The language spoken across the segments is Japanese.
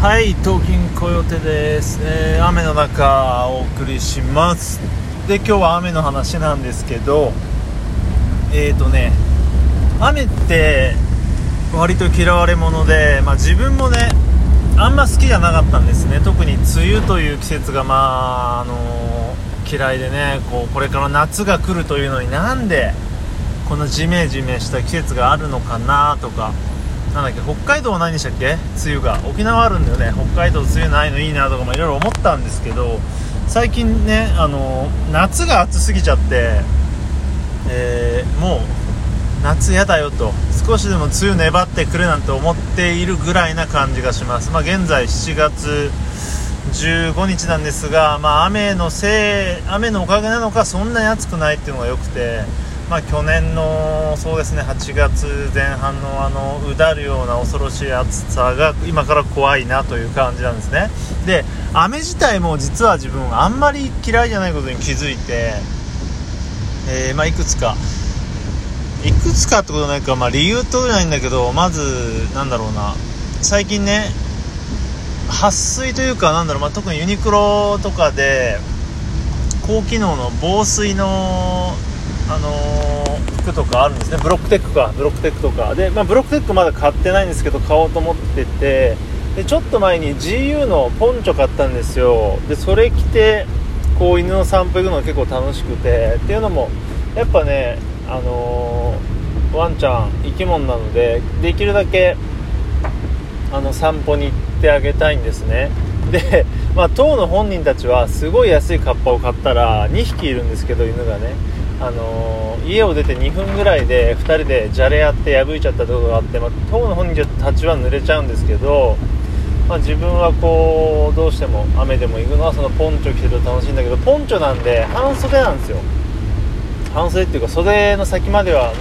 はい東京コヨテです、えー、雨の中お送りします。で今日は雨の話なんですけどえ、ー、とね雨って割と嫌われ者で、まあ、自分もねあんま好きじゃなかったんですね。特に梅雨という季節がまああのー、嫌いでねこうこれから夏が来るというのになんでこのジメジメした季節があるのかなとかなんだっけ北海道は何でしたっけ？梅雨が。沖縄あるんだよね。北海道梅雨ないのいいなとかもいろいろ思ったんですけど最近ねあの夏が暑すぎちゃって、えー、もう夏やだよと。少しでも梅雨粘ってくれなんて思っているぐらいな感じがします、まあ、現在7月15日なんですが、まあ、雨のせい雨のおかげなのかそんなに暑くないっていうのが良くて。まあ、去年のそうですね8月前半のあのうだるような恐ろしい暑さが今から怖いなという感じなんですね。で雨自体も実は自分あんまり嫌いじゃないことに気づいて、えー、まあ、いくつか。いくつかってことないか、まあ、理由とじゃないんだけどまずなんだろうな。最近ね撥水というかなんだろう、まあ、特にユニクロとかで高機能の防水のあのー、服とかあるんですね。ブロックテックか。ブロックテックとか。で、まあ、ブロックテックまだ買ってないんですけど買おうと思ってて。でちょっと前に GU のポンチョ買ったんですよ。でそれ着てこう犬の散歩行くのが結構楽しくて。っていうのもやっぱねあのー、ワンちゃん生き物なのでできるだけあの散歩に行ってあげたいんですね。で、まあ、当の本人たちはすごい安いカッパを買ったら2匹いるんですけど犬がね。あのー、家を出て2分ぐらいで2人でじゃれ合って破いちゃったところがあって、まあ、当の本人たちは濡れちゃうんですけど、まあ、自分はこうどうしても雨でも行くのはそのポンチョ着てると楽しいんだけどポンチョなんで半袖なんですよ。半袖っていうか袖の先までは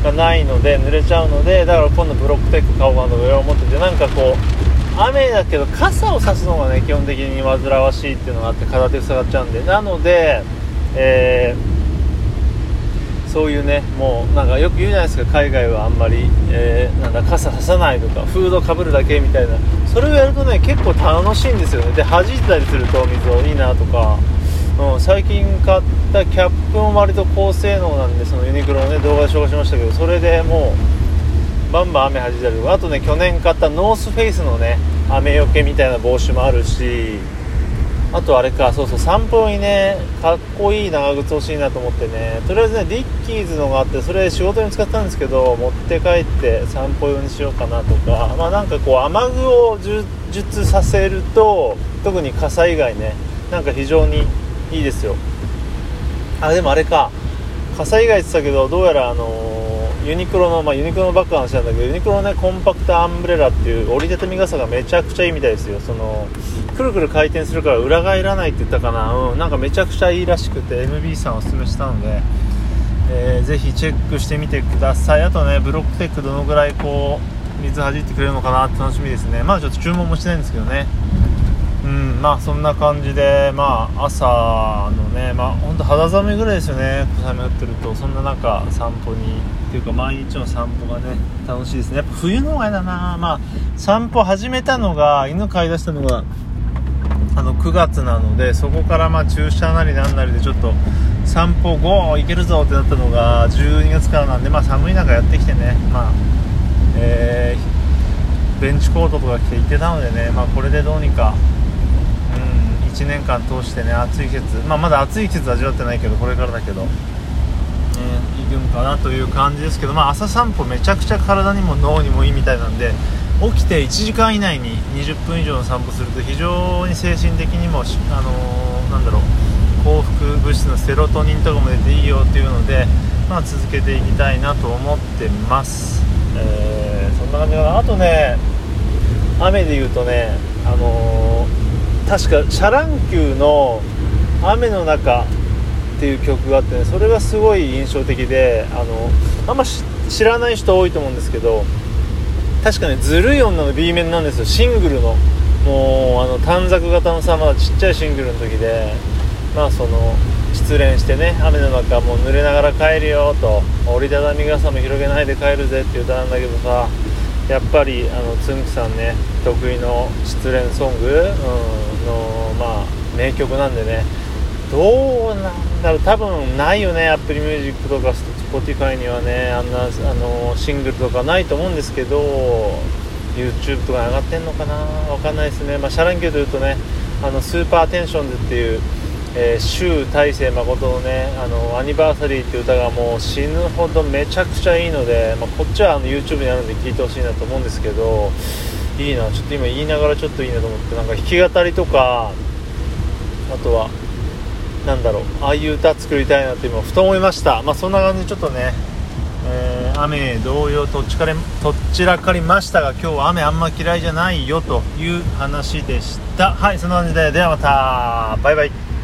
布がないので濡れちゃうのでだから今度ブロックテック買おうかなと上を持っててなんかこう雨だけど傘を差すのがね基本的に煩わしいっていうのがあって片手塞がっちゃうんで。なのでえー、そういうねもうなんかよく言うじゃないですか海外はあんまり、えー、なんだ傘ささないとかフードかぶるだけみたいな。それをやるとね結構楽しいんですよね。で弾いたりすると水をいいなとか、うん、最近買ったキャップも割と高性能なんでそのユニクロのね動画で紹介しましたけどそれでもうバンバン雨弾いたりあとね去年買ったノースフェイスのね雨よけみたいな帽子もあるしあとあれかそうそう散歩にねかっこいい長靴欲しいなと思ってねとりあえずねディッキーズのがあってそれ仕事に使ったんですけど持って帰って散歩用にしようかなとかまあなんかこう雨具を充実させると特に傘以外ねなんか非常にいいですよ。あでもあれか。傘以外って言ってたけどどうやらあのー、ユニクロの、まあ、ユニクロのバッグの話なんだけどユニクロのねコンパクトアンブレラっていう折りたたみ傘がめちゃくちゃいいみたいですよ。そのくるくる回転するから裏返らないって言ったかな、うん、なんかめちゃくちゃいいらしくて MB さんおすすめしたので、えー、ぜひチェックしてみてください。あとねブロックテックどのぐらいこう水弾いてくれるのかなって楽しみですね。まだちょっと注文もしてないんですけどね。うんまあそんな感じでまあ朝のねまあ本当肌寒いぐらいですよね。小雨降ってるとそんな中散歩にっていうか毎日の散歩がね楽しいですね。やっぱ冬の方が嫌だな。まあ散歩始めたのが犬飼い出したのがあの9月なのでそこからまあ駐車なりなんなりでちょっと散歩後行けるぞってなったのが12月からなんで、まあ、寒い中やってきてね、まあえー、ベンチコートとか着て行ってたのでね、まあ、これでどうにか、1年間通してね暑い季節、まあ、まだ暑い季節味わってないけどこれからだけど、え、行くんかなという感じですけど、まあ、朝散歩めちゃくちゃ体にも脳にもいいみたいなんで起きて1時間以内に20分以上の散歩すると非常に精神的にも、あのー、なんだろう幸福物質のセロトニンとかも出ていいよっていうので、まあ、続けていきたいなと思ってます、えー、そんな感じかな。あとね雨で言うとね、あのー、確かシャ乱Q の「雨の中」っていう曲があってねそれがすごい印象的であのあんま知らない人多いと思うんですけど確かねずるい女の B 面なんですよ。シングルの。もうあの短冊型のさまだちっちゃいシングルの時でまあその失恋してね雨の中もう濡れながら帰るよと折りたたみ傘も広げないで帰るぜっていう歌なんだけどさやっぱりあのつんくさんね得意の失恋ソング、うん、のまあ名曲なんでね。どうなんだろう。多分ないよね。Apple Music とか Spotify にはね。あんなあのシングルとかないと思うんですけど YouTube とかに上がってんのかな。わかんないですね。まあシャ乱Q というとねあのスーパーテンションズっていうえー、周大勢誠のねあのアニバーサリーっていう歌がもう死ぬほどめちゃくちゃいいので、まあ、こっちはあの YouTube にあるんで聴いてほしいなと思うんですけどいいなちょっと今言いながらちょっといいなと思ってなんか弾き語りとかあとはなんだろうああいう歌作りたいなって今ふと思いました。まあそんな感じでちょっとね、えー、雨同様とっちかれとっちらかりましたが今日は雨あんま嫌いじゃないよという話でした。はいそんな感じでではまた。バイバイ。